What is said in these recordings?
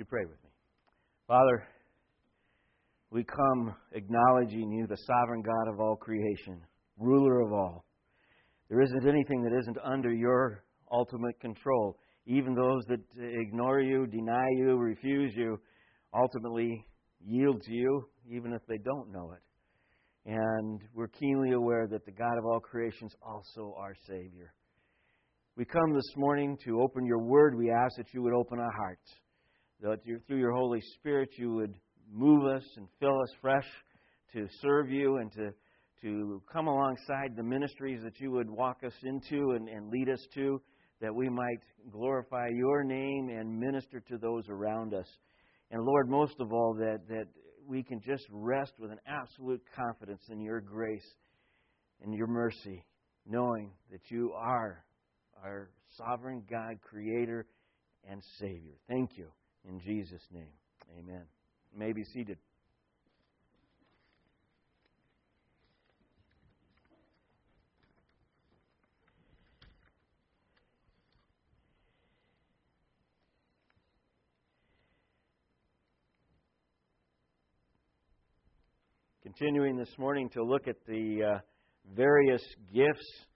you pray with me? Father, we come acknowledging you, the sovereign God of all creation, ruler of all. There isn't anything that isn't under your ultimate control. Even those that ignore you, deny you, refuse you, ultimately yield to you, even if they don't know it. And we're keenly aware that the God of all creation is also our Savior. We come this morning to open your word. We ask that you would open our hearts, that through your Holy Spirit you would move us and fill us fresh to serve you and to, to come alongside the ministries that you would walk us into and, and lead us to, that we might glorify your name and minister to those around us. And Lord, most of all, that, that we can just rest with an absolute confidence in your grace and your mercy, knowing that you are our sovereign God, creator, and Savior. Thank you. In Jesus' name, amen. You may be seated. Continuing this morning to look at the uh, various gifts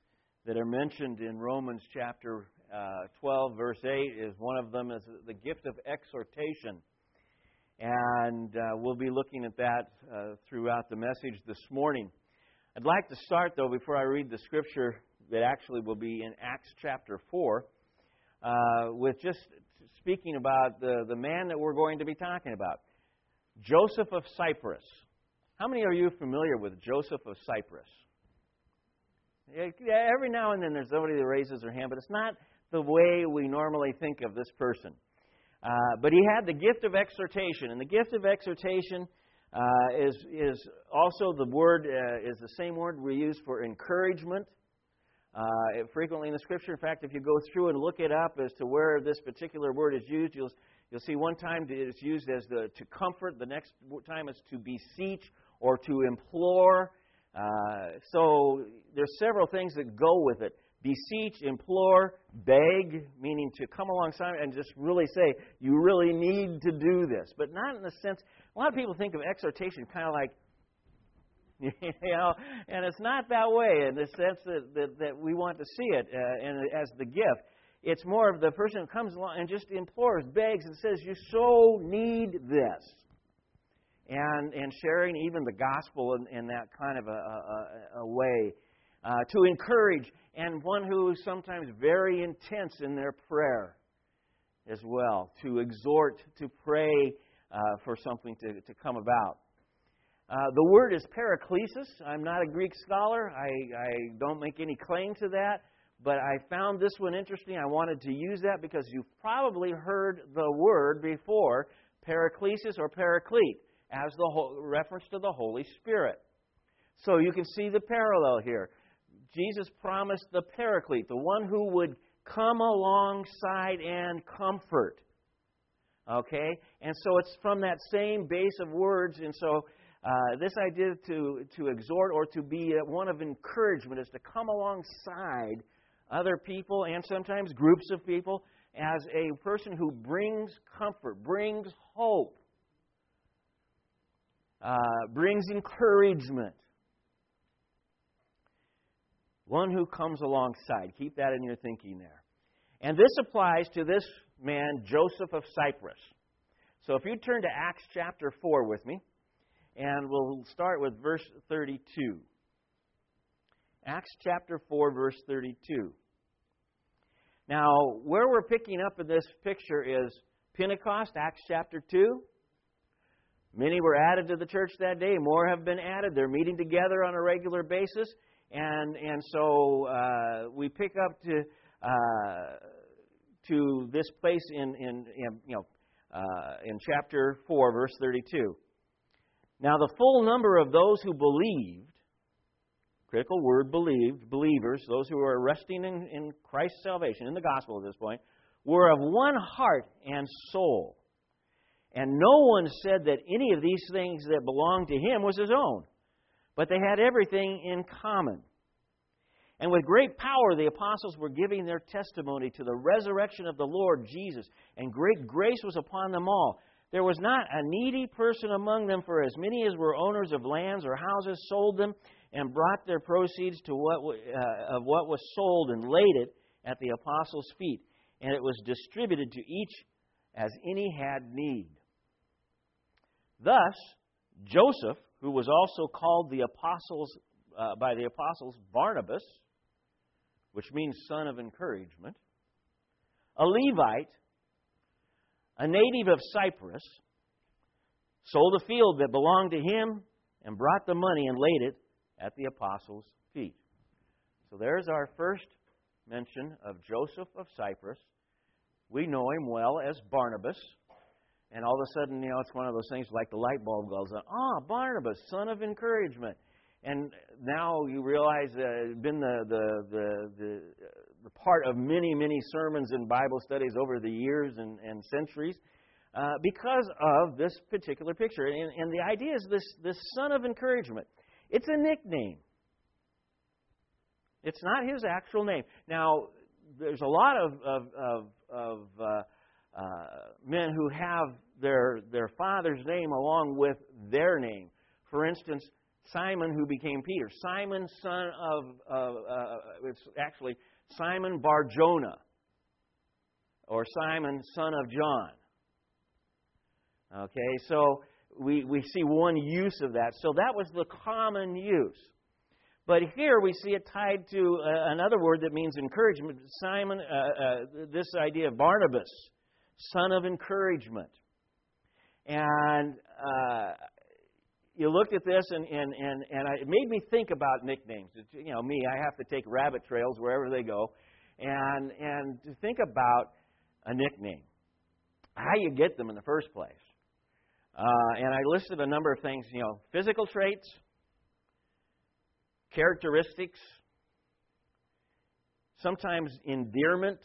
that are mentioned in Romans chapter 12, verse 8, is one of them is the gift of exhortation. And uh, we'll be looking at that uh, throughout the message this morning. I'd like to start, though, before I read the scripture that actually will be in Acts chapter 4, uh, with just speaking about the, the man that we're going to be talking about Joseph of Cyprus. How many are you familiar with Joseph of Cyprus? Every now and then there's somebody that raises their hand, but it's not the way we normally think of this person. Uh, but he had the gift of exhortation, and the gift of exhortation uh, is is also the word uh, is the same word we use for encouragement. Uh, frequently in the scripture, in fact, if you go through and look it up as to where this particular word is used, you'll you'll see one time it's used as the to comfort, the next time it's to beseech or to implore. Uh, so there's several things that go with it. Beseech, implore, beg, meaning to come alongside and just really say, you really need to do this. But not in the sense, a lot of people think of exhortation kind of like, you know, and it's not that way in the sense that, that, that we want to see it uh, and as the gift. It's more of the person who comes along and just implores, begs, and says, You so need this and, and sharing even the gospel in, in that kind of a, a, a way. Uh, to encourage, and one who is sometimes very intense in their prayer as well. To exhort, to pray uh, for something to, to come about. Uh, the word is paraklesis. I'm not a Greek scholar. I, I don't make any claim to that. But I found this one interesting. I wanted to use that because you've probably heard the word before, paraklesis or paraclete as the whole, reference to the Holy Spirit. So you can see the parallel here. Jesus promised the Paraclete, the one who would come alongside and comfort. Okay? And so it's from that same base of words. And so uh, this idea to, to exhort or to be one of encouragement is to come alongside other people and sometimes groups of people as a person who brings comfort, brings hope uh, brings encouragement. One who comes alongside. Keep that in your thinking there. And this applies to this man, Joseph of Cyprus. So if you turn to Acts chapter 4 with me, and we'll start with verse 32. Acts chapter 4, verse 32. Now, where we're picking up in this picture is Pentecost, Acts chapter 2. Many were added to the church that day. More have been added. They're meeting together on a regular basis. And, and so uh, we pick up to, uh, to this place in, in, in you know, uh, in chapter 4, verse 32. Now, the full number of those who believed, critical word believed, believers, those who are resting in, in Christ's salvation, in the gospel at this point, were of one heart and soul. And no one said that any of these things that belonged to him was his own, but they had everything in common. And with great power, the apostles were giving their testimony to the resurrection of the Lord Jesus, and great grace was upon them all. There was not a needy person among them, for as many as were owners of lands or houses sold them and brought their proceeds to what, uh, of what was sold and laid it at the apostles' feet. And it was distributed to each as any had need. Thus, Joseph, who was also called the apostles uh, by the apostles Barnabas, which means son of encouragement, a Levite, a native of Cyprus, sold a field that belonged to him and brought the money and laid it at the apostles' feet. So there's our first mention of Joseph of Cyprus. We know him well as Barnabas. And all of a sudden, you know, it's one of those things like the light bulb goes on. Ah, Barnabas, son of encouragement. And now you realize uh, it's been the, the, the, the, the part of many, many sermons and Bible studies over the years and, and centuries uh, because of this particular picture. And, and the idea is this, this son of encouragement. It's a nickname. It's not his actual name. Now, there's a lot of, of, of, of uh, uh, men who have their, their father's name along with their name. For instance, Simon, who became Peter. Simon, son of, uh, uh, it's actually Simon Bar Jonah, or Simon, son of John. Okay, so we, we see one use of that. So that was the common use. But here we see it tied to uh, another word that means encouragement. Simon, uh, uh, this idea of Barnabas, son of encouragement. And uh, you looked at this, and, and, and, and it made me think about nicknames. It's, you know, me, I have to take rabbit trails wherever they go. And, and to think about a nickname, how you get them in the first place. Uh, and I listed a number of things, you know, physical traits, characteristics, sometimes endearment,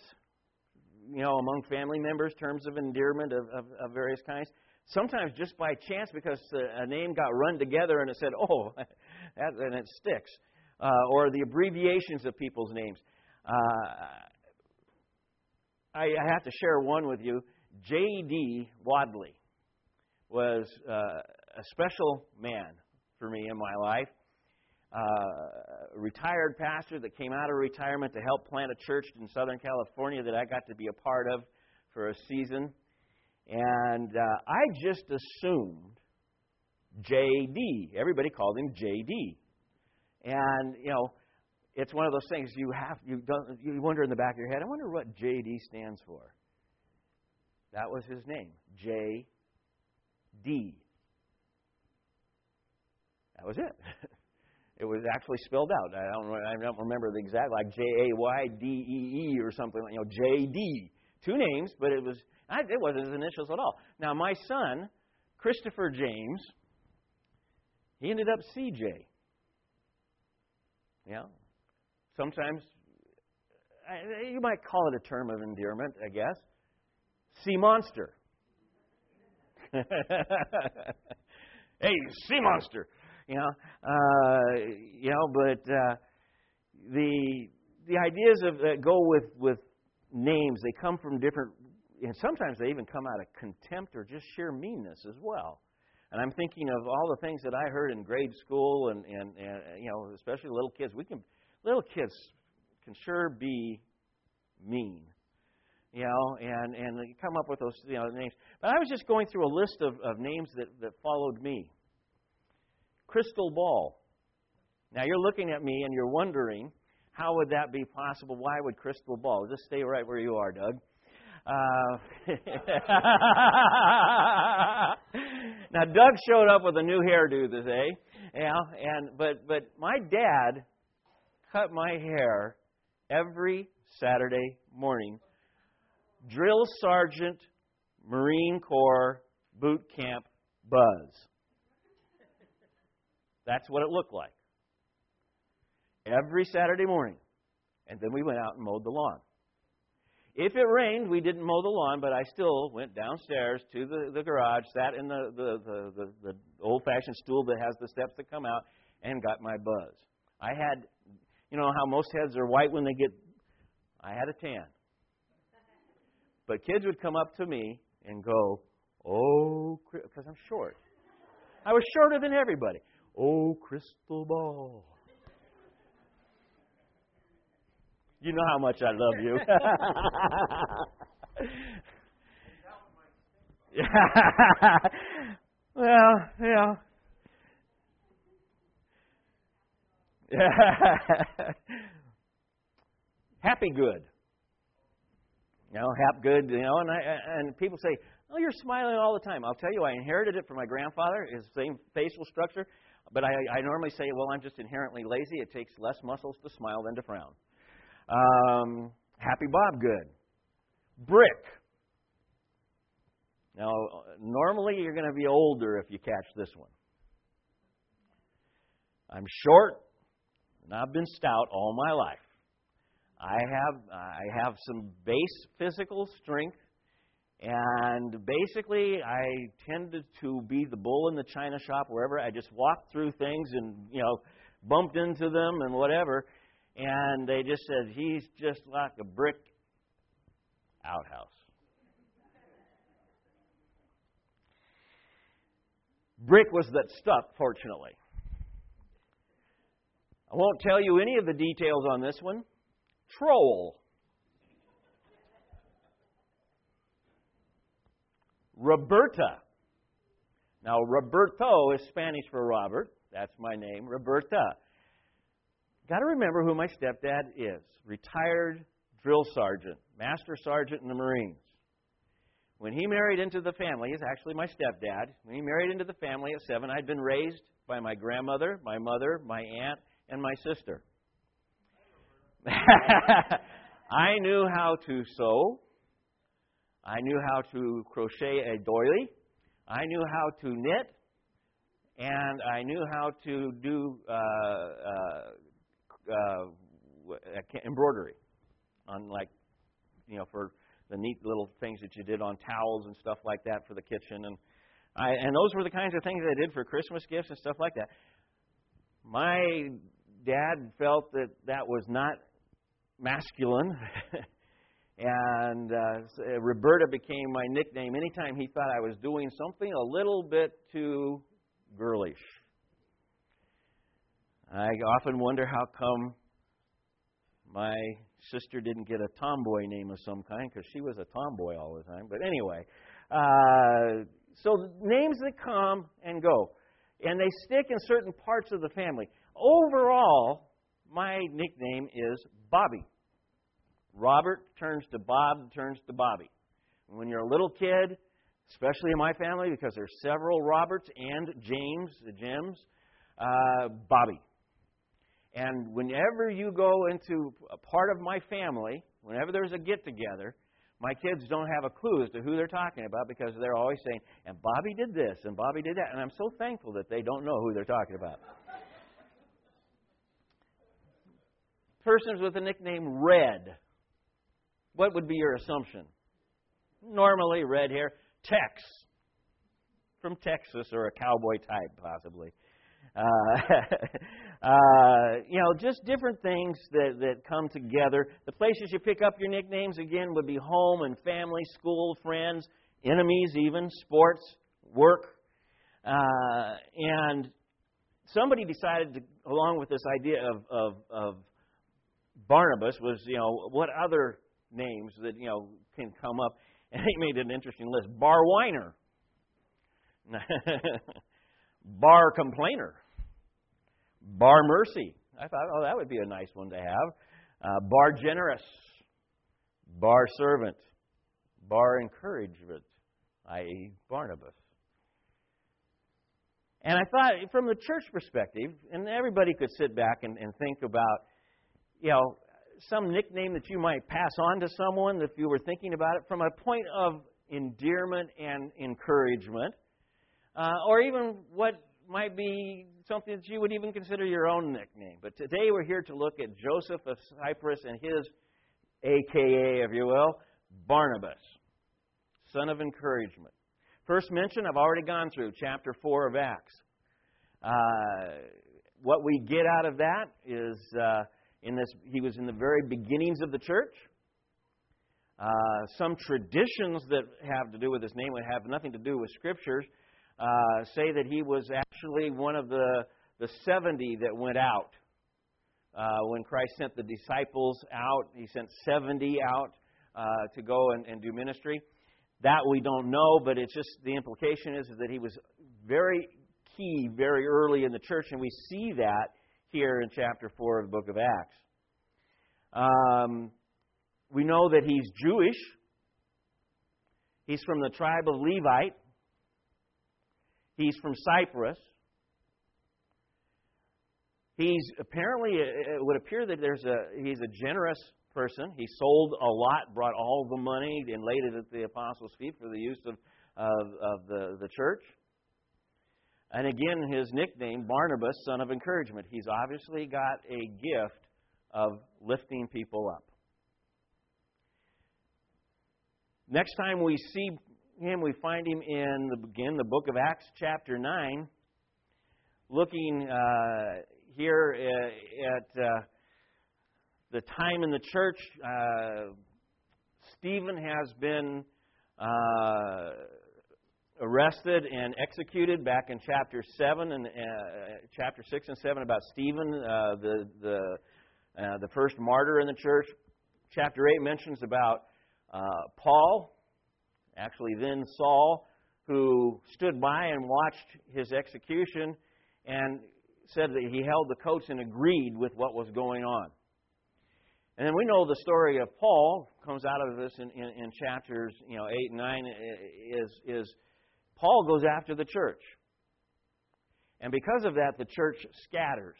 you know, among family members, terms of endearment of, of, of various kinds. Sometimes just by chance because a name got run together and it said, oh, that, and it sticks. Uh, or the abbreviations of people's names. Uh, I, I have to share one with you. J.D. Wadley was uh, a special man for me in my life. Uh, retired pastor that came out of retirement to help plant a church in Southern California that I got to be a part of for a season. And uh, I just assumed JD. Everybody called him JD. And, you know, it's one of those things you have you don't you wonder in the back of your head, I wonder what JD stands for. That was his name. J D. That was it. It was actually spelled out. I don't, I don't remember the exact, like J A Y D E E or something, you know, J D. Two names, but it was it wasn't his initials at all. Now my son, Christopher James, he ended up CJ. Yeah. Sometimes you might call it a term of endearment, I guess. Sea monster. hey, sea monster. You know, uh, you know, but uh, the the ideas of that go with with names. They come from different, and sometimes they even come out of contempt or just sheer meanness as well. And I'm thinking of all the things that I heard in grade school, and and, and you know, especially little kids. We can little kids can sure be mean you know, and and come up with those you know names. But I was just going through a list of, of names that, that followed me. Crystal ball. Now you're looking at me and you're wondering how would that be possible? Why would crystal ball? Just stay right where you are, Doug. Uh, now Doug showed up with a new hairdo today, yeah, and but but my dad cut my hair every Saturday morning Drill Sergeant, Marine Corps, Boot Camp, Buzz. That's what it looked like. Every Saturday morning. And then we went out and mowed the lawn. If it rained, we didn't mow the lawn, but I still went downstairs to the, the garage, sat in the, the, the, the, old fashioned stool that has the steps that come out, and got my buzz. I had You know how most heads are white when they get. I had a tan. But kids would come up to me and go, Oh, because I'm short. I was shorter than everybody. Oh, crystal ball. You know how much I love you. well, yeah. Happy good. You know, hap good, you know, and I, and people say, "Oh, you're smiling all the time." I'll tell you, I inherited it from my grandfather, his same facial structure, but I, I normally say, "Well, I'm just inherently lazy. It takes less muscles to smile than to frown." Um, Happy Bob good. Brick. Now, normally you're going to be older if you catch this one. I'm short, and I've been stout all my life. I have I have some base physical strength, and basically I tended to be the bull in the china shop wherever I just walked through things and you know bumped into them and whatever, and they just said he's just like a brick outhouse. Brick was that stuck, fortunately. I won't tell you any of the details on this one troll. Roberta. Now, Roberto is Spanish for Robert. That's my name, Roberta. Got to remember who my stepdad is retired drill sergeant, master sergeant in the Marines. When he married into the family, he's actually my stepdad. When he married into the family at seven, I'd been raised by my grandmother, my mother, my aunt, and my sister. I knew how to sew. I knew how to crochet a doily. I knew how to knit. And I knew how to do uh, uh, uh, embroidery on, like, you know, for the neat little things that you did on towels and stuff like that for the kitchen. And, I, and those were the kinds of things I did for Christmas gifts and stuff like that. My dad felt that that was not masculine. and uh, Roberta became my nickname anytime he thought I was doing something a little bit too girlish. I often wonder how come my sister didn't get a tomboy name of some kind because she was a tomboy all the time. But anyway, uh, so names that come and go, and they stick in certain parts of the family. Overall, my nickname is Bobby. Robert turns to Bob, turns to Bobby. When you're a little kid, especially in my family, because there's several Roberts and James, the Jims, uh, Bobby. And whenever you go into a part of my family, whenever there's a get together, my kids don't have a clue as to who they're talking about because they're always saying, and Bobby did this, and Bobby did that. And I'm so thankful that they don't know who they're talking about. persons with the nickname Red, what would be your assumption? Normally, red hair. Tex, from Texas, or a cowboy type, possibly. Uh, uh, you know, just different things that, that come together. The places you pick up your nicknames, again, would be home and family, school, friends, enemies, even, sports, work. Uh, and somebody decided, to, along with this idea of, of, of Barnabas was, you know, what other names that, you know, can come up. And he made an interesting list. Bar whiner. Bar complainer. Bar mercy. I thought, oh, that would be a nice one to have. Uh, bar generous. Bar servant. Bar encouragement, i.e., Barnabas. And I thought, from the church perspective, and everybody could sit back and, and think about you know, some nickname that you might pass on to someone if you were thinking about it from a point of endearment and encouragement, uh, or even what might be something that you would even consider your own nickname. But today we're here to look at Joseph of Cyprus and his AKA, if you will, Barnabas, son of encouragement. First mention I've already gone through, chapter 4 of Acts. Uh, what we get out of that is. Uh, in this, he was in the very beginnings of the church. Uh, some traditions that have to do with his name would have nothing to do with scriptures. Uh, say that he was actually one of the, the 70 that went out. Uh, when Christ sent the disciples out, he sent 70 out uh, to go and, and do ministry. That we don't know, but it's just the implication is, is that he was very key very early in the church, and we see that here in chapter 4 of the book of Acts. Um, we know that he's Jewish. He's from the tribe of Levite. He's from Cyprus. He's apparently, it would appear that there's a, he's a generous person. He sold a lot, brought all the money, and laid it at the apostles' feet for the use of, of, of the, the church. And again, his nickname, Barnabas, son of encouragement. He's obviously got a gift of lifting people up. Next time we see him, we find him in the, again the book of Acts, chapter nine, looking uh, here at, uh, the time in the church. Uh, Stephen has been uh, arrested and executed back in chapter seven and uh, chapter six and seven about Stephen, uh, the the the first martyr in the church. Chapter eight mentions about uh, Paul, actually then Saul, who stood by and watched his execution and said that he held the coats and agreed with what was going on. And then we know the story of Paul comes out of this in, in, in chapters you know eight and nine is is Paul goes after the church. And because of that, the church scatters.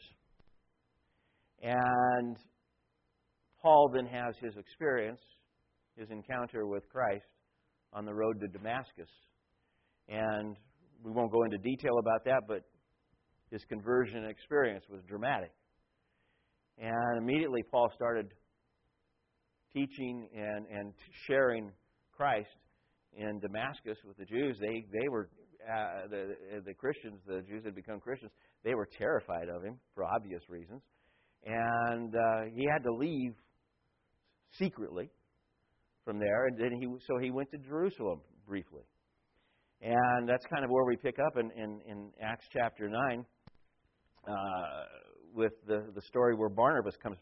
And Paul then has his experience his encounter with Christ on the road to Damascus. And we won't go into detail about that, but his conversion experience was dramatic. And immediately Paul started teaching and, and sharing Christ in Damascus with the Jews. They, they were, uh, the, the Christians, the Jews had become Christians, they were terrified of him for obvious reasons. And uh, he had to leave secretly from there, and then he so he went to Jerusalem briefly, and that's kind of where we pick up in in, in Acts chapter nine uh, with the the story where Barnabas comes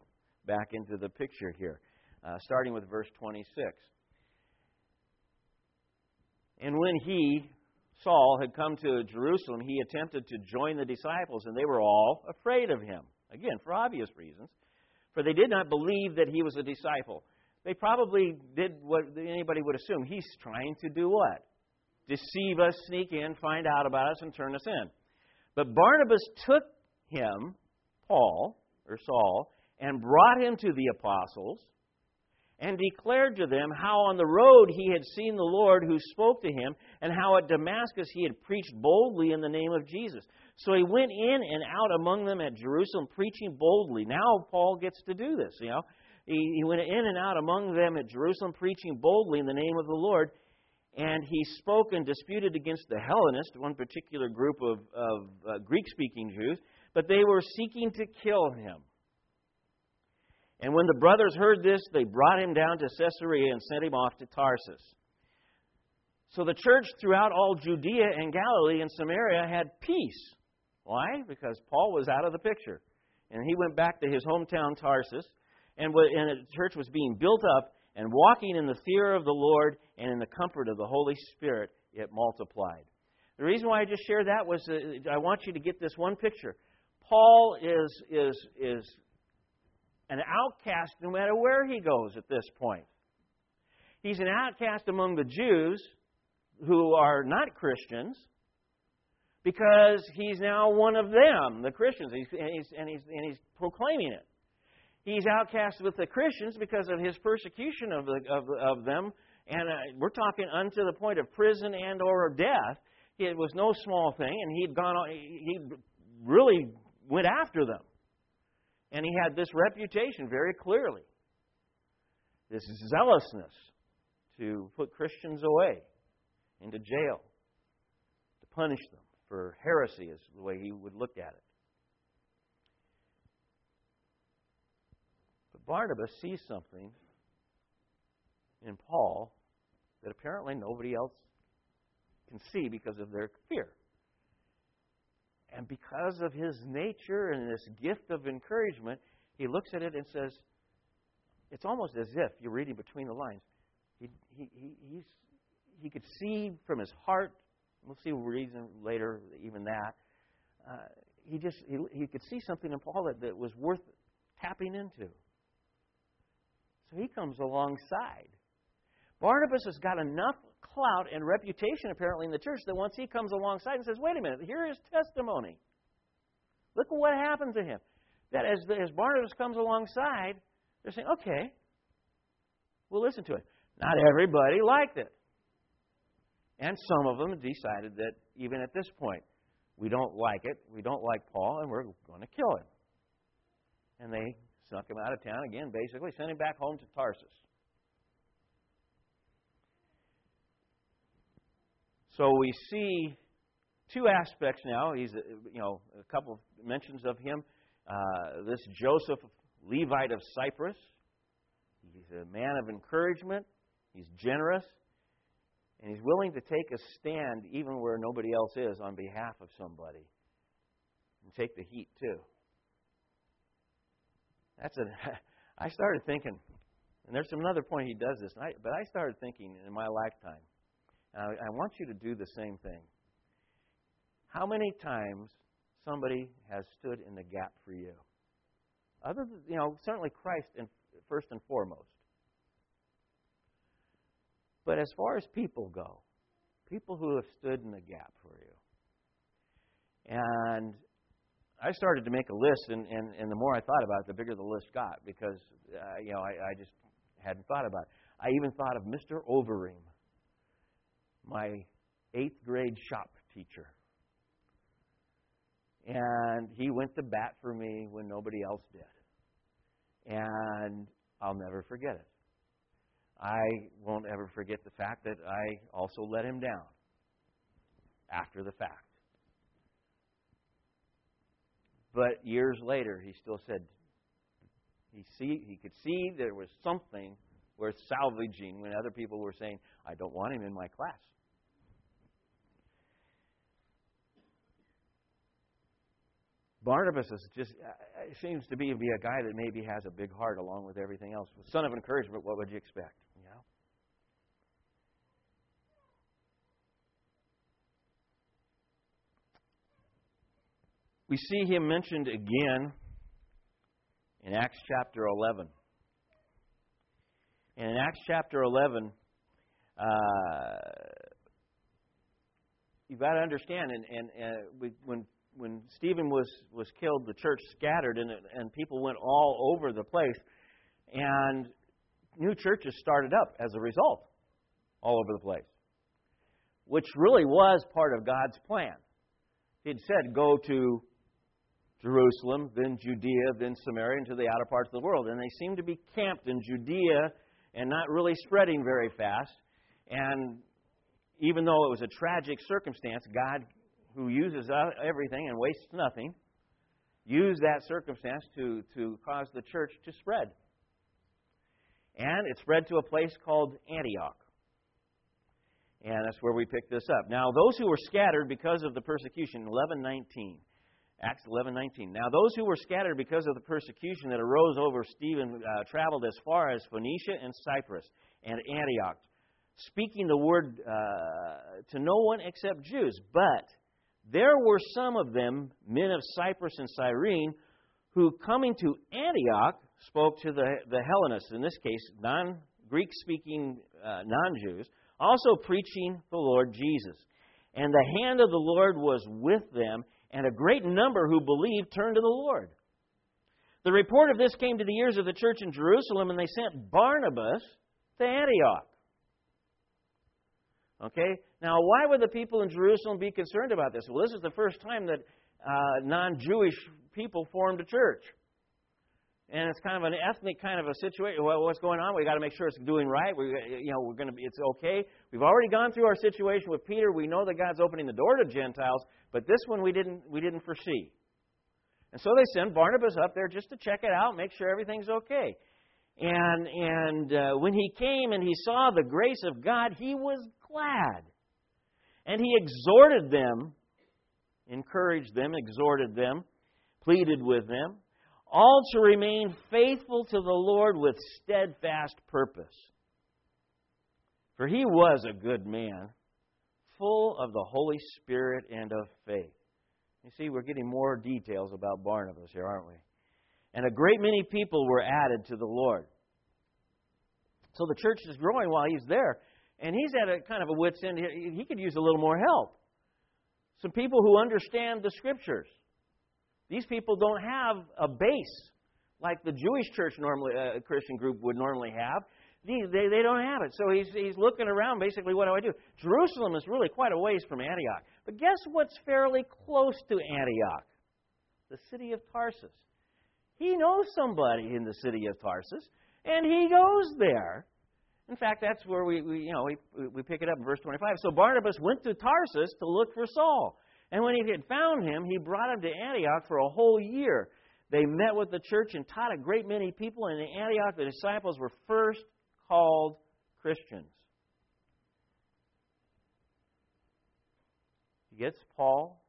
back into the picture here, uh, starting with verse twenty six. And when he Saul had come to Jerusalem, he attempted to join the disciples, and they were all afraid of him. Again, for obvious reasons, for they did not believe that he was a disciple they probably did what anybody would assume. He's trying to do what? Deceive us, sneak in, find out about us, and turn us in. But Barnabas took him, Paul, or Saul, and brought him to the apostles and declared to them how on the road he had seen the Lord who spoke to him, and how at Damascus he had preached boldly in the name of Jesus. So he went in and out among them at Jerusalem preaching boldly. Now Paul gets to do this, you know. He, he went in and out among them at Jerusalem, preaching boldly in the name of the Lord. And he spoke and disputed against the Hellenists, one particular group of, of uh, Greek speaking Jews, but they were seeking to kill him. And when the brothers heard this, they brought him down to Caesarea and sent him off to Tarsus. So the church throughout all Judea and Galilee and Samaria had peace. Why? Because Paul was out of the picture. And he went back to his hometown Tarsus and, the church was being built up and walking in the fear of the Lord and in the comfort of the Holy Spirit, it multiplied. The reason why I just shared that was uh, I want you to get this one picture. Paul is, is, is an outcast no matter where he goes at this point. He's an outcast among the Jews who are not Christians because he's now one of them, the Christians, he's, and, he's, and, he's, and he's proclaiming it. He's outcast with the Christians because of his persecution of, the, of, of them. And uh, we're talking unto the point of prison and or death. It was no small thing, and he'd gone. On, He really went after them, and he had this reputation very clearly. This zealousness to put Christians away into jail, to punish them for heresy, is the way he would look at it. But Barnabas sees something in Paul that apparently nobody else can see because of their fear. And because of his nature and this gift of encouragement, he looks at it and says, it's almost as if you're reading between the lines. He, he, he, he could see from his heart, we'll see reason later, even that. Uh, he just he, he could see something in Paul that, that was worth tapping into. So he comes alongside. Barnabas has got enough clout and reputation apparently in the church that once he comes alongside and says, wait a minute, here is testimony. Look at what happened to him. That as, as Barnabas comes alongside, they're saying, okay, we'll listen to it. Not everybody liked it. And some of them decided that even at this point, we don't like it, we don't like Paul, and we're going to kill him. And they snuck him out of town again, basically, sent him back home to Tarsus. So we see two aspects now. He's, you know, a couple of mentions of him. Uh, this Joseph, Levite of Cyprus. He's a man of encouragement. He's generous. And he's willing to take a stand even where nobody else is on behalf of somebody. And take the heat, too. That's a. I started thinking, and there's another point he does this, I, but I started thinking in my lifetime I, I want you to do the same thing. How many times somebody has stood in the gap for you? Other than, you know, certainly Christ in, first and foremost. But as far as people go, people who have stood in the gap for you. And I started to make a list, and, and, and the more I thought about it, the bigger the list got because, uh, you know, I, I just hadn't thought about it. I even thought of Mr. Overeem my eighth grade shop teacher. And he went to bat for me when nobody else did. And I'll never forget it. I won't ever forget the fact that I also let him down after the fact. But years later, he still said he see he could see there was something worth salvaging when other people were saying, "I don't want him in my class." Barnabas is just uh, uh, seems to be, be a guy that maybe has a big heart along with everything else. Son of encouragement, what would you expect? You know? We see him mentioned again in Acts chapter 11. And in Acts chapter 11, uh, you've got to understand, and, and, and we, when when Stephen was, was killed, the church scattered and, and people went all over the place. And new churches started up as a result, all over the place, which really was part of God's plan. He'd said, Go to Jerusalem, then Judea, then Samaria, and to the outer parts of the world. And they seemed to be camped in Judea and not really spreading very fast. And even though it was a tragic circumstance, God who uses everything and wastes nothing, used that circumstance to, to cause the church to spread. And it spread to a place called Antioch. And that's where we pick this up. Now, those who were scattered because of the persecution, 11:19, Acts 11:19. Now, those who were scattered because of the persecution that arose over Stephen uh, traveled as far as Phoenicia and Cyprus and Antioch, speaking the word uh, to no one except Jews. But there were some of them, men of Cyprus and Cyrene, who coming to Antioch spoke to the, the Hellenists, in this case, non Greek speaking uh, non Jews, also preaching the Lord Jesus. And the hand of the Lord was with them, and a great number who believed turned to the Lord. The report of this came to the ears of the church in Jerusalem, and they sent Barnabas to Antioch. Okay? Now, why would the people in Jerusalem be concerned about this? Well, this is the first time that uh, non Jewish people formed a church. And it's kind of an ethnic kind of a situation. Well, what's going on? We've got to make sure it's doing right. We, you know, we're going to be. It's okay. We've already gone through our situation with Peter. We know that God's opening the door to Gentiles, but this one we didn't. We didn't foresee. And so they send Barnabas up there just to check it out, make sure everything's okay. And, and uh, when he came and he saw the grace of God, he was glad. And he exhorted them, encouraged them, exhorted them, pleaded with them, all to remain faithful to the Lord with steadfast purpose. For he was a good man, full of the Holy Spirit and of faith. You see, we're getting more details about Barnabas here, aren't we? And a great many people were added to the Lord. So the church is growing while he's there. And he's at a kind of a wit's end. He could use a little more help. Some people who understand the scriptures. These people don't have a base like the Jewish church normally, uh, Christian group would normally have. These, they, they don't have it. So he's, he's looking around, basically, what do I do? Jerusalem is really quite a ways from Antioch. But guess what's fairly close to Antioch? The city of Tarsus. He knows somebody in the city of Tarsus, and he goes there. In fact, that's where we, we you know we, we pick it up in verse 25. So Barnabas went to Tarsus to look for Saul. And when he had found him, he brought him to Antioch for a whole year. They met with the church and taught a great many people. And in Antioch, the disciples were first called Christians. He gets Paul.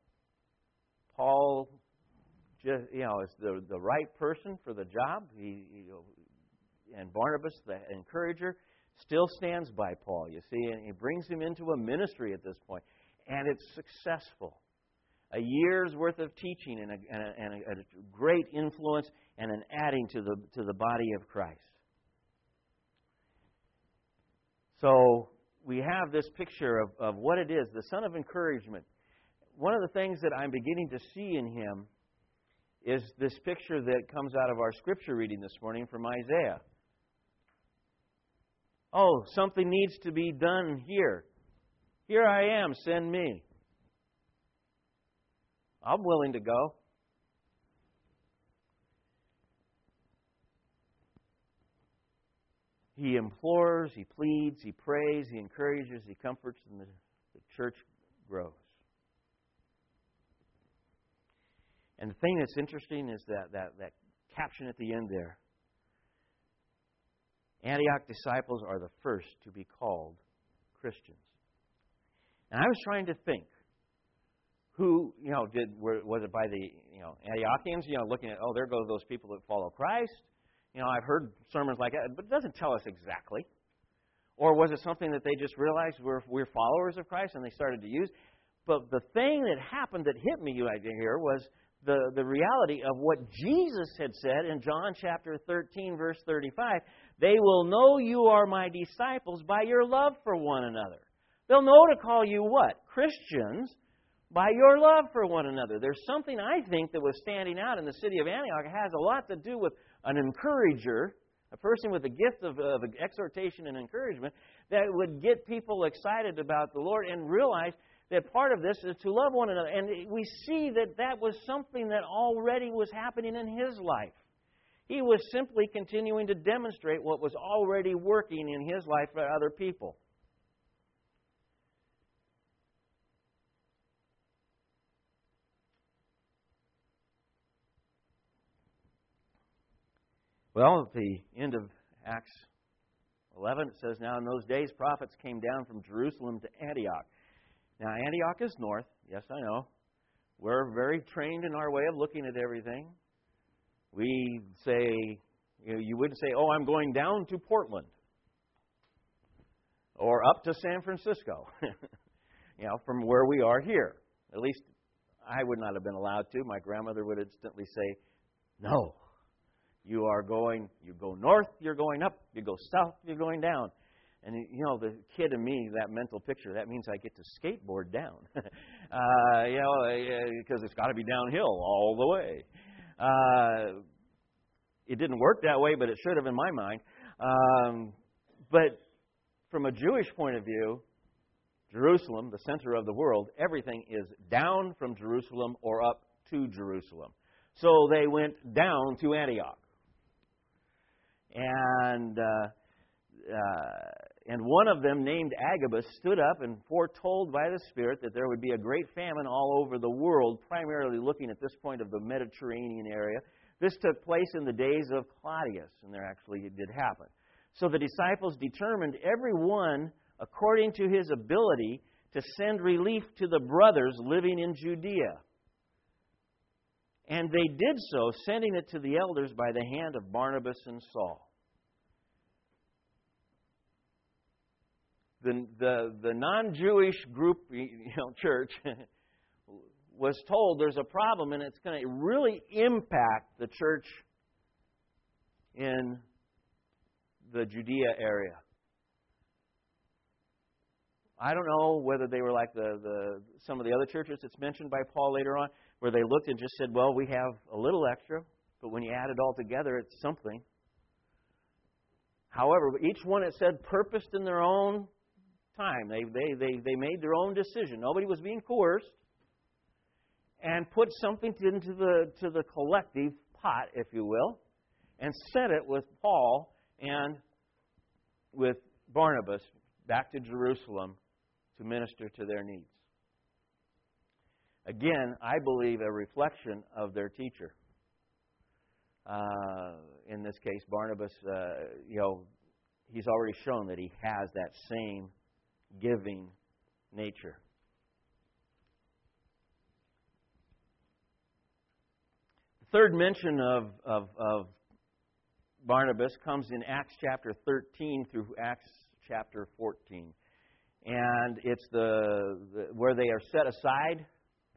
Paul, just you know, is the the right person for the job. He, he and Barnabas, the encourager, still stands by Paul. You see, and he brings him into a ministry at this point, and it's successful a year's worth of teaching and a, and a, and a, great influence and an adding to the, to the body of Christ. So we have this picture of, of what it is the son of encouragement. One of the things that I'm beginning to see in him is this picture that comes out of our scripture reading this morning from Isaiah. Oh, something needs to be done here. Here I am, send me. I'm willing to go. He implores, he pleads, he prays, he encourages, he comforts, and the, the church grows. And the thing that's interesting is that, that, that caption at the end there Antioch disciples are the first to be called Christians. And I was trying to think who, you know, did were, was it by the you know Antiochians? You know, looking at oh, there go those people that follow Christ. You know, I've heard sermons like that, but it doesn't tell us exactly. Or was it something that they just realized we're we're followers of Christ and they started to use? But the thing that happened that hit me here was the, the reality of what Jesus had said in John chapter 13, verse 35. They will know you are my disciples by your love for one another. They'll know to call you what? Christians by your love for one another. There's something I think that was standing out in the city of Antioch. It has a lot to do with an encourager, a person with the gift of, of exhortation and encouragement, that would get people excited about the Lord and realize that part of this is to love one another. And we see that that was something that already was happening in his life. He was simply continuing to demonstrate what was already working in his life for other people. Well, at the end of Acts 11, it says, Now in those days, prophets came down from Jerusalem to Antioch. Now, Antioch is north. Yes, I know. We're very trained in our way of looking at everything. We say, you, know, you wouldn't say, Oh, I'm going down to Portland or up to San Francisco, you know, from where we are here. At least I would not have been allowed to. My grandmother would instantly say, No, you are going, you go north, you're going up. You go south, you're going down. And you know, the kid in me, that mental picture, that means I get to skateboard down. uh, you know, because it's got to be downhill all the way. Uh, it didn't work that way, but it should have in my mind. Um, but from a Jewish point of view, Jerusalem, the center of the world, everything is down from Jerusalem or up to Jerusalem. So they went down to Antioch. And, uh, uh, and one of them, named Agabus, stood up and foretold by the Spirit that there would be a great famine all over the world, primarily looking at this point of the Mediterranean area, This took place in the days of Claudius, and there actually it did happen. So the disciples determined every one according to his ability to send relief to the brothers living in Judea. And they did so, sending it to the elders by the hand of Barnabas and Saul. The, the, the non Jewish group, you know, church, was told there's a problem and it's going to really impact the church in the Judea area. I don't know whether they were like the, the some of the other churches that's mentioned by Paul later on, where they looked and just said, "Well, we have a little extra, but when you add it all together, it's something." However, each one it said purposed in their own time. They they they they made their own decision. Nobody was being coerced, and put something into the to the collective pot, if you will, and sent it with Paul and with Barnabas back to Jerusalem to minister to their needs. Again, I believe a reflection of their teacher. Uh, in this case, Barnabas, uh, you know, he's already shown that he has that same giving nature. The third mention of, of, of Barnabas comes in Acts chapter 13 through Acts chapter 14 and it's the, the, where they are set aside.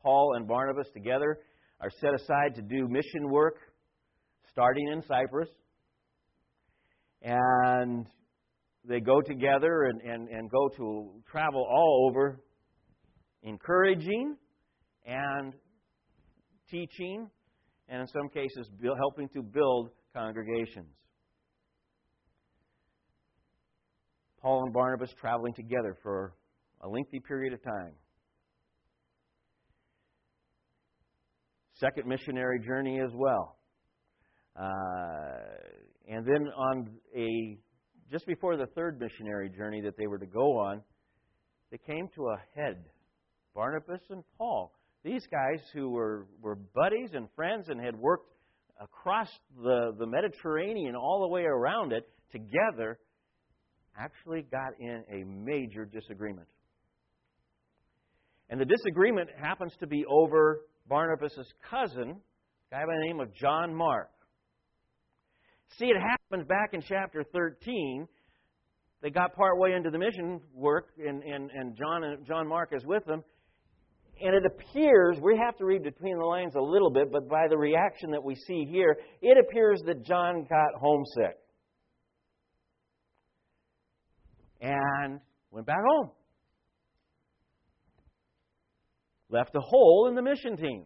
Paul and Barnabas together are set aside to do mission work, starting in Cyprus, and they go together and, and, and go to travel all over, encouraging and teaching, and in some cases helping to build congregations. Paul and Barnabas traveling together for a lengthy period of time. Second missionary journey as well. Uh, and then on a just before the third missionary journey that they were to go on, they came to a head. Barnabas and Paul. These guys who were, were buddies and friends and had worked across the, the Mediterranean all the way around it together actually got in a major disagreement. And the disagreement happens to be over Barnabas' cousin, a guy by the name of John Mark. See, it happens back in chapter 13. They got part way into the mission work, and, and, and John, and John Mark is with them. And it appears, we have to read between the lines a little bit, but by the reaction that we see here, it appears that John got homesick. and went back home. Left a hole in the mission team.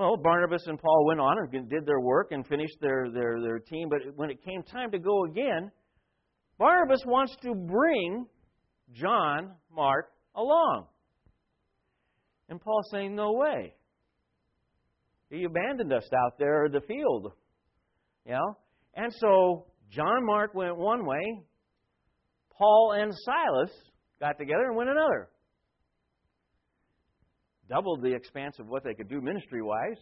Well, Barnabas and Paul went on and did their work and finished their, their, their team, but when it came time to go again, Barnabas wants to bring John Mark along. And Paul's saying, No way. He abandoned us out there in the field. You know? And so John Mark went one way, Paul and Silas got together and went another. Doubled the expanse of what they could do ministry wise.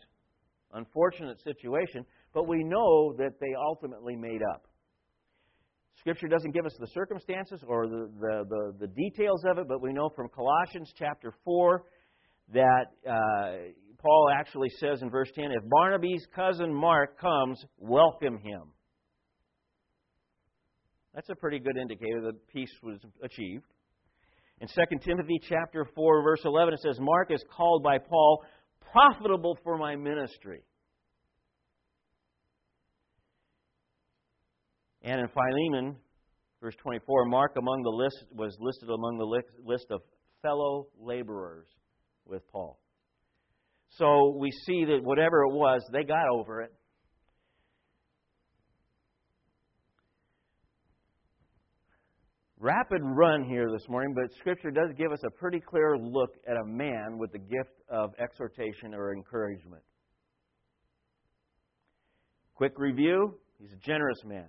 Unfortunate situation, but we know that they ultimately made up. Scripture doesn't give us the circumstances or the, the, the, the details of it, but we know from Colossians chapter 4 that uh, Paul actually says in verse 10 if Barnabas' cousin Mark comes, welcome him. That's a pretty good indicator that peace was achieved. In 2 Timothy chapter 4 verse 11 it says Mark is called by Paul profitable for my ministry. And in Philemon verse 24 Mark among the list was listed among the list of fellow laborers with Paul. So we see that whatever it was, they got over it. Rapid run here this morning, but Scripture does give us a pretty clear look at a man with the gift of exhortation or encouragement. Quick review he's a generous man,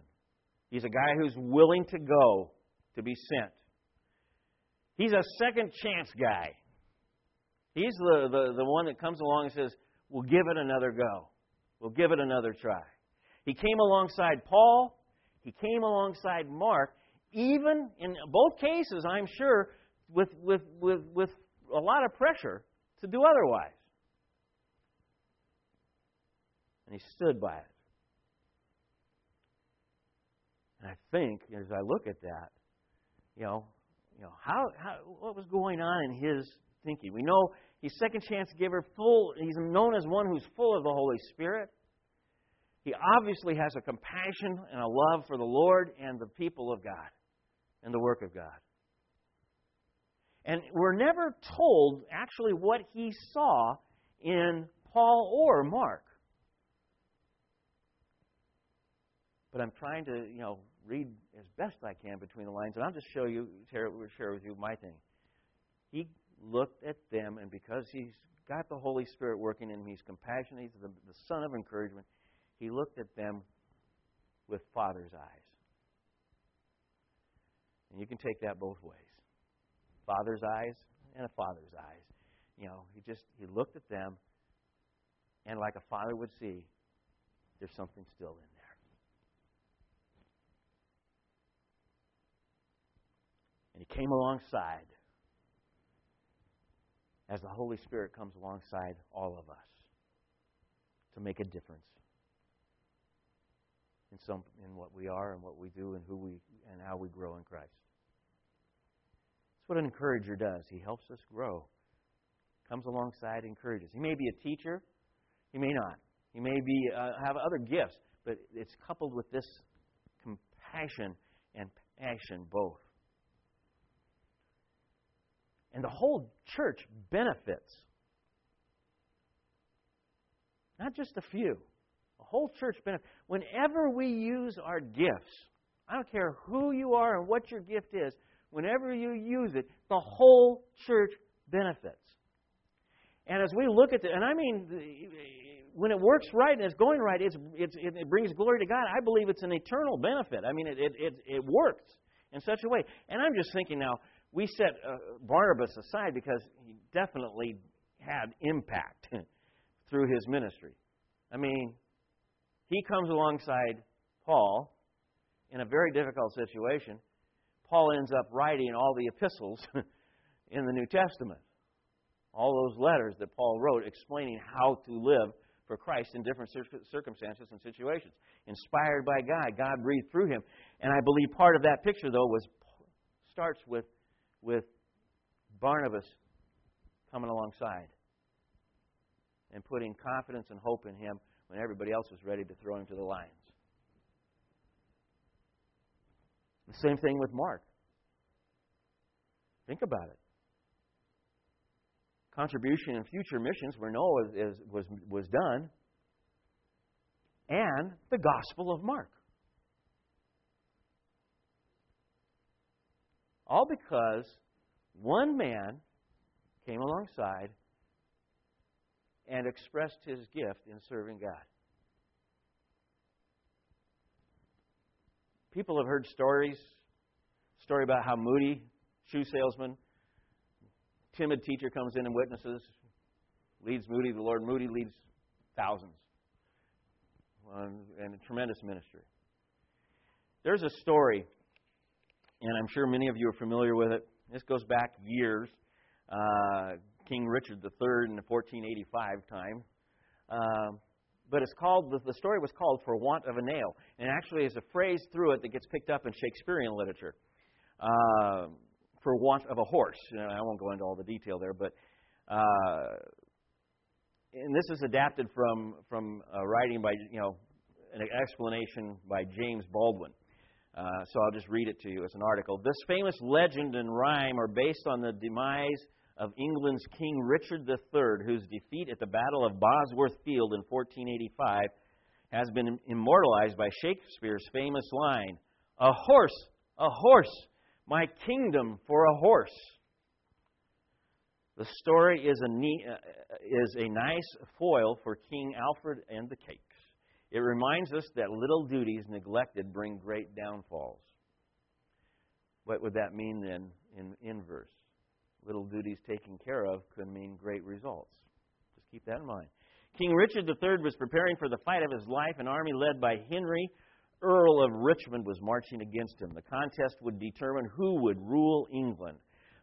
he's a guy who's willing to go to be sent. He's a second chance guy. He's the, the, the one that comes along and says, we'll give it another go. We'll give it another try. He came alongside Paul. He came alongside Mark, even in both cases, I'm sure, with, with, with, with a lot of pressure to do otherwise. And he stood by it. And I think, as I look at that, you know, you know how, how what was going on in his thinking. We know he's second chance giver, full. He's known as one who's full of the Holy Spirit. He obviously has a compassion and a love for the Lord and the people of God and the work of God. And we're never told actually what he saw in Paul or Mark. But I'm trying to, you know, read as best I can between the lines, and I'll just show you, share, with you my thing. He looked at them, and because he's got the Holy Spirit working in him, he's compassionate, he's the, the son of encouragement. He looked at them with Father's eyes. And you can take that both ways Father's eyes and a father's eyes. You know, he just he looked at them, and like a father would see, there's something still in there. And he came alongside as the Holy Spirit comes alongside all of us to make a difference in some in what we are and what we do and who we and how we grow in Christ. That's what an encourager does. He helps us grow. Comes alongside, encourages. He may be a teacher, he may not. He may be uh, have other gifts, but it's coupled with this compassion and passion both. And the whole church benefits. Not just a few. The whole church benefits. Whenever we use our gifts, I don't care who you are and what your gift is, whenever you use it, the whole church benefits. And as we look at it, and I mean, when it works right and it's going right, it's, it's, it brings glory to God. I believe it's an eternal benefit. I mean, it, it, it, it works in such a way. And I'm just thinking now, we set uh, Barnabas aside because he definitely had impact through his ministry. I mean, he comes alongside Paul in a very difficult situation. Paul ends up writing all the epistles in the New Testament. All those letters that Paul wrote explaining how to live for Christ in different circumstances and situations. Inspired by God, God breathed through him. And I believe part of that picture, though, was starts with with Barnabas coming alongside and putting confidence and hope in him when everybody else was ready to throw him to the lions. The same thing with Mark. Think about it. Contribution in future missions where Noah is, was, was done, and the Gospel of Mark. All because one man came alongside and expressed his gift in serving God. People have heard stories, story about how Moody, shoe salesman, timid teacher comes in and witnesses, leads Moody. The Lord Moody leads thousands, and a tremendous ministry. There's a story and I'm sure many of you are familiar with it. This goes back years. Uh, King Richard III in the 1485 time. Uh, but it's called the, the story was called "For Want of a Nail," and actually, there's a phrase through it that gets picked up in Shakespearean literature. Uh, for want of a horse. I won't go into all the detail there, but uh, and this is adapted from from writing by you know an explanation by James Baldwin. Uh, so I'll just read it to you as an article. This famous legend and rhyme are based on the demise of England's King Richard III, whose defeat at the Battle of Bosworth Field in 1485 has been immortalized by Shakespeare's famous line A horse, a horse, my kingdom for a horse. The story is a, neat, uh, is a nice foil for King Alfred and the cakes. It reminds us that little duties neglected bring great downfalls. What would that mean then in inverse? Little duties taken care of could mean great results. Just keep that in mind. King Richard III was preparing for the fight of his life. An army led by Henry, Earl of Richmond, was marching against him. The contest would determine who would rule England.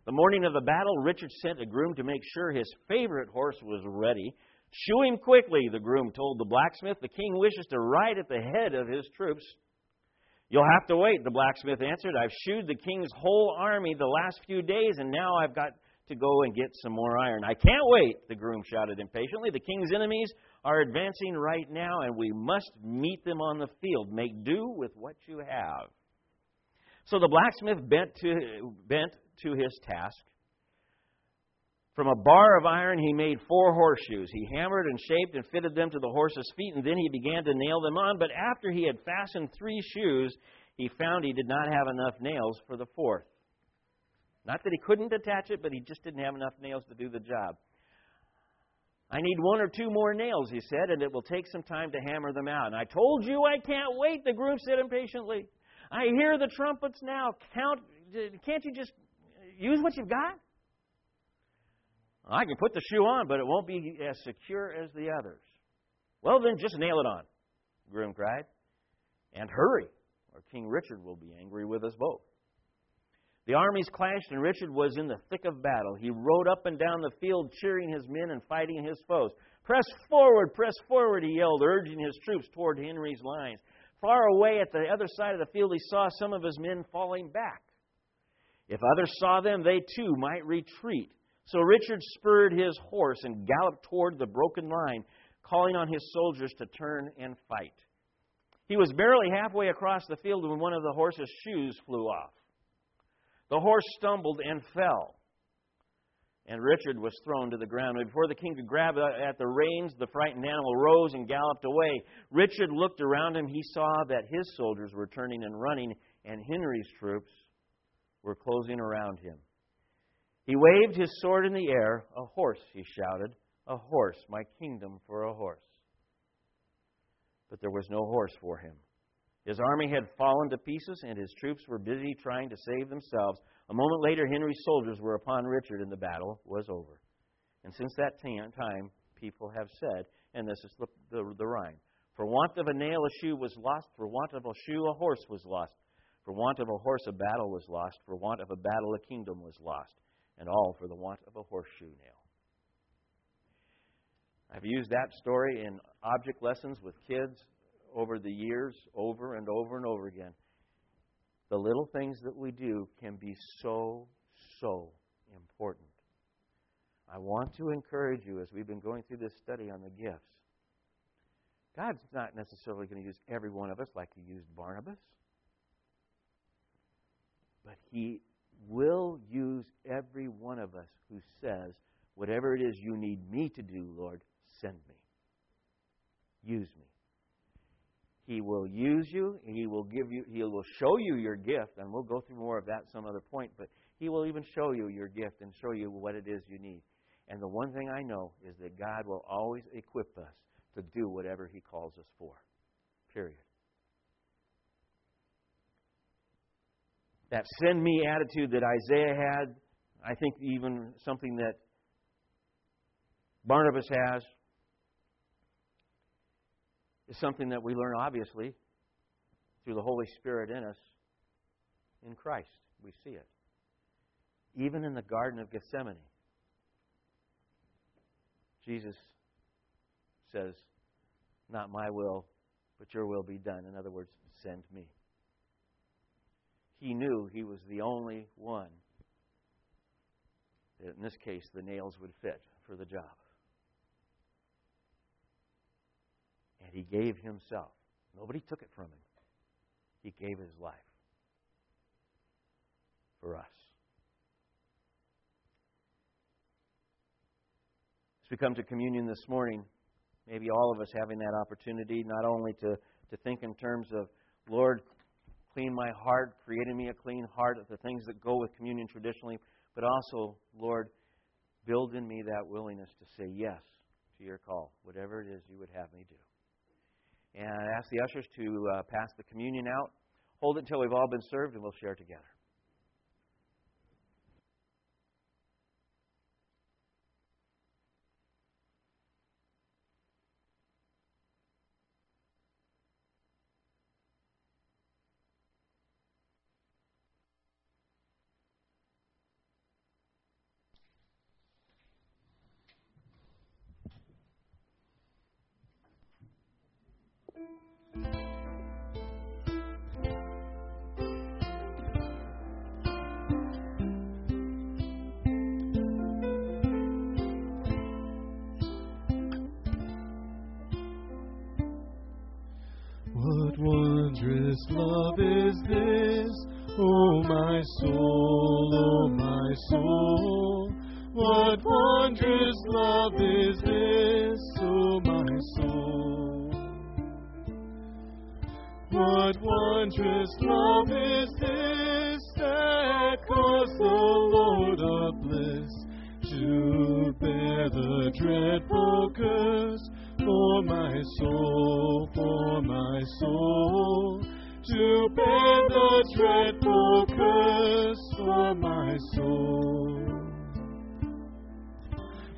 The morning of the battle, Richard sent a groom to make sure his favorite horse was ready. Shoe him quickly, the groom told the blacksmith. The king wishes to ride at the head of his troops. You'll have to wait, the blacksmith answered. I've shoed the king's whole army the last few days, and now I've got to go and get some more iron. I can't wait, the groom shouted impatiently. The king's enemies are advancing right now, and we must meet them on the field. Make do with what you have. So the blacksmith bent to, bent to his task. From a bar of iron, he made four horseshoes. He hammered and shaped and fitted them to the horse's feet, and then he began to nail them on. But after he had fastened three shoes, he found he did not have enough nails for the fourth. Not that he couldn't attach it, but he just didn't have enough nails to do the job. I need one or two more nails, he said, and it will take some time to hammer them out. And I told you I can't wait, the groom said impatiently. I hear the trumpets now. Count, can't you just use what you've got? I can put the shoe on, but it won't be as secure as the others. Well, then just nail it on, the groom cried. And hurry, or King Richard will be angry with us both. The armies clashed, and Richard was in the thick of battle. He rode up and down the field, cheering his men and fighting his foes. Press forward, press forward, he yelled, urging his troops toward Henry's lines. Far away at the other side of the field, he saw some of his men falling back. If others saw them, they too might retreat. So Richard spurred his horse and galloped toward the broken line, calling on his soldiers to turn and fight. He was barely halfway across the field when one of the horse's shoes flew off. The horse stumbled and fell, and Richard was thrown to the ground. Before the king could grab at the reins, the frightened animal rose and galloped away. Richard looked around him. He saw that his soldiers were turning and running, and Henry's troops were closing around him. He waved his sword in the air. A horse, he shouted. A horse, my kingdom for a horse. But there was no horse for him. His army had fallen to pieces, and his troops were busy trying to save themselves. A moment later, Henry's soldiers were upon Richard, and the battle was over. And since that time, people have said, and this is the, the, the rhyme For want of a nail, a shoe was lost. For want of a shoe, a horse was lost. For want of a horse, a battle was lost. For want of a battle, a kingdom was lost and all for the want of a horseshoe nail. I've used that story in object lessons with kids over the years, over and over and over again. The little things that we do can be so, so important. I want to encourage you as we've been going through this study on the gifts. God's not necessarily going to use every one of us like He used Barnabas, but He will use every one of us who says, Whatever it is you need me to do, Lord, send me. Use me. He will use you. He will give you. He will show you your gift, and we'll go through more of that some other point. But He will even show you your gift and show you what it is you need. And the one thing I know is that God will always equip us to do whatever He calls us for. Period. That send me attitude that Isaiah had, I think even something that Barnabas has, is something that we learn, obviously, through the Holy Spirit in us in Christ. We see it. Even in the Garden of Gethsemane, Jesus says, Not my will, but your will be done. In other words, send me he knew he was the only one that, in this case, the nails would fit for the job. And he gave himself. Nobody took it from him. He gave his life for us. As we come to communion this morning, maybe all of us having that opportunity not only to, to think in terms of, Lord, clean my heart, create in me a clean heart, the things that go with communion traditionally, but also, Lord, build in me that willingness to say yes to your call, whatever it is you would have me do. And I ask the ushers to uh, pass the communion out. Hold it until we've all been served, and we'll share together. What wondrous love is this that caused the Lord of bliss to bear the dreadful curse for my soul, for my soul, to bear the dreadful curse for my soul.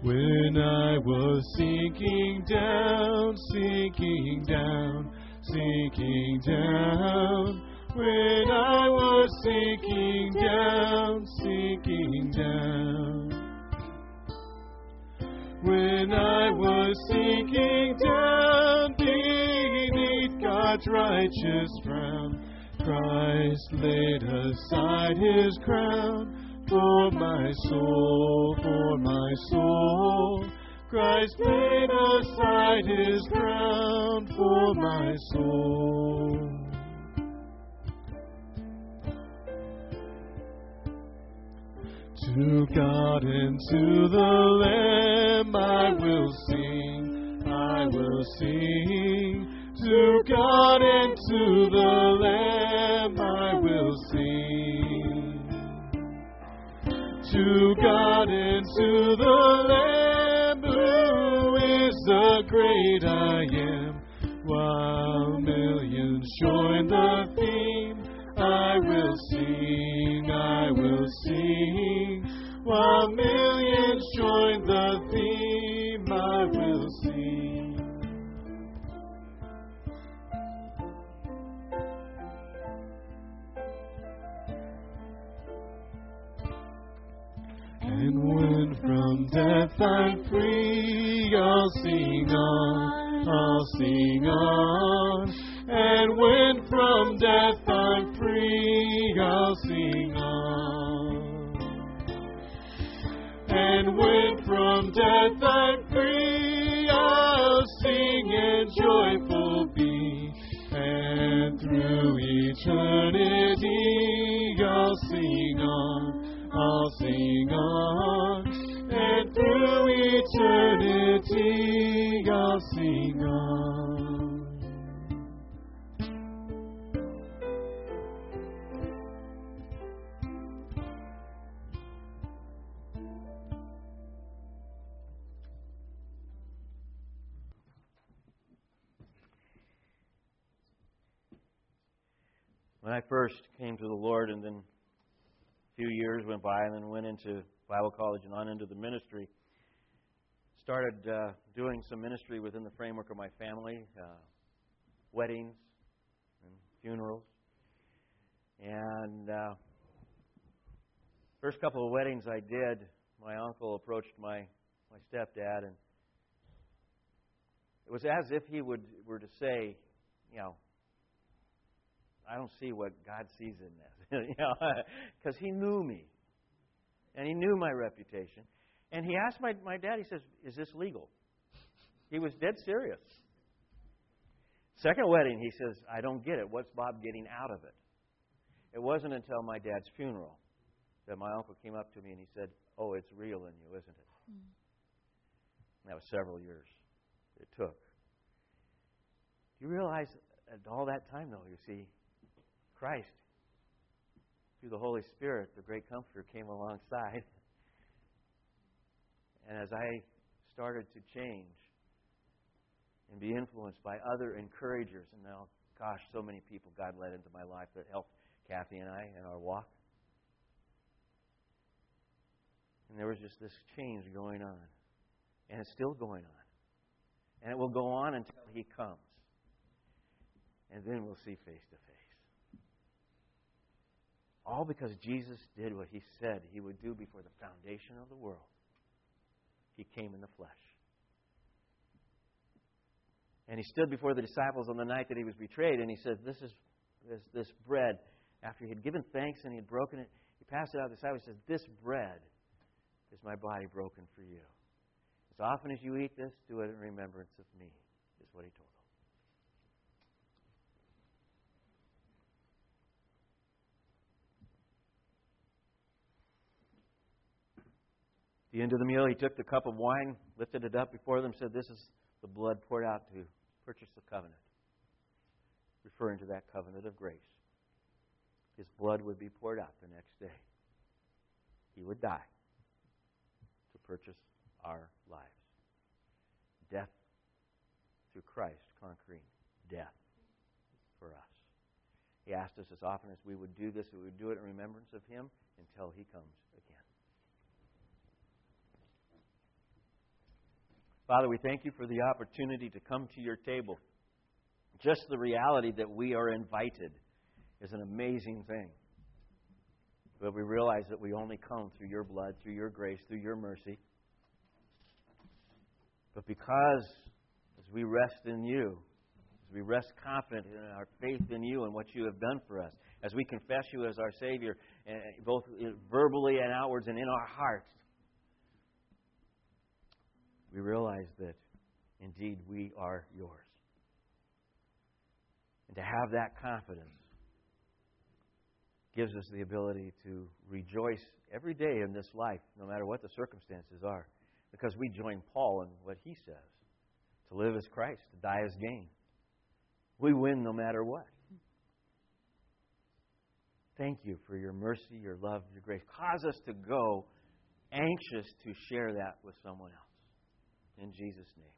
When I was sinking down, sinking down, sinking down. When I was sinking down, sinking down. When I was sinking down beneath God's righteous frown, Christ laid aside his crown for my soul, for my soul. Christ laid aside his crown for my soul. To God and to the Lamb I will sing, I will sing. To God and to the Lamb I will sing. To God and to the Lamb the great I am. While millions join the theme, I will sing, I will sing. While millions join the theme, death I'm free, I'll sing on, I'll sing on. And when from death I'm free, I'll sing on. And when from death I'm free, I'll sing and joyful be. And through eternity, I'll sing on. I'll sing on, through eternity I'll sing on. When I first came to the Lord, and then a few years went by, and then went into Bible college and on into the ministry, started uh, doing some ministry within the framework of my family, uh, weddings and funerals. And uh, first couple of weddings I did, my uncle approached my my stepdad, and it was as if he would were to say, you know, I don't see what God sees in this, you know, because he knew me, and he knew my reputation, and he asked my my dad. He says, "Is this legal?" He was dead serious. Second wedding, he says, "I don't get it. What's Bob getting out of it?" It wasn't until my dad's funeral that my uncle came up to me and he said, "Oh, it's real in you, isn't it?" Mm. That was several years it took. Do you realize at all that time, though, you see, Christ, through the Holy Spirit, the great Comforter, came alongside. And as I started to change and be influenced by other encouragers, and now, gosh, so many people God led into my life that helped Kathy and I in our walk. And there was just this change going on. And it's still going on. And it will go on until He comes. And then we'll see face to face. All because Jesus did what He said He would do before the foundation of the world. He came in the flesh. And he stood before the disciples on the night that he was betrayed, and he said, This is this, this bread. After he had given thanks and he had broken it, he passed it out to the disciples. He says, This bread is my body broken for you. As often as you eat this, do it in remembrance of me, is what he told them. At the end of the meal, he took the cup of wine, lifted it up before them, said, This is the blood poured out to purchase the covenant, referring to that covenant of grace. His blood would be poured out the next day. He would die to purchase our lives. Death through Christ conquering death for us. He asked us as often as we would do this, we would do it in remembrance of Him until He comes again. Father, we thank you for the opportunity to come to your table. Just the reality that we are invited is an amazing thing. But we realize that we only come through your blood, through your grace, through your mercy. But because as we rest in you, as we rest confident in our faith in you and what you have done for us, as we confess you as our Savior, eh, both verbally and outwards and in our hearts, we realize that indeed we are yours. And to have that confidence gives us the ability to rejoice every day in this life, no matter what the circumstances are, because we join Paul in what he says to live as Christ, to die as gain. We win no matter what. Thank you for your mercy, your love, your grace. Cause us to go anxious to share that with someone else. In Jesus' name.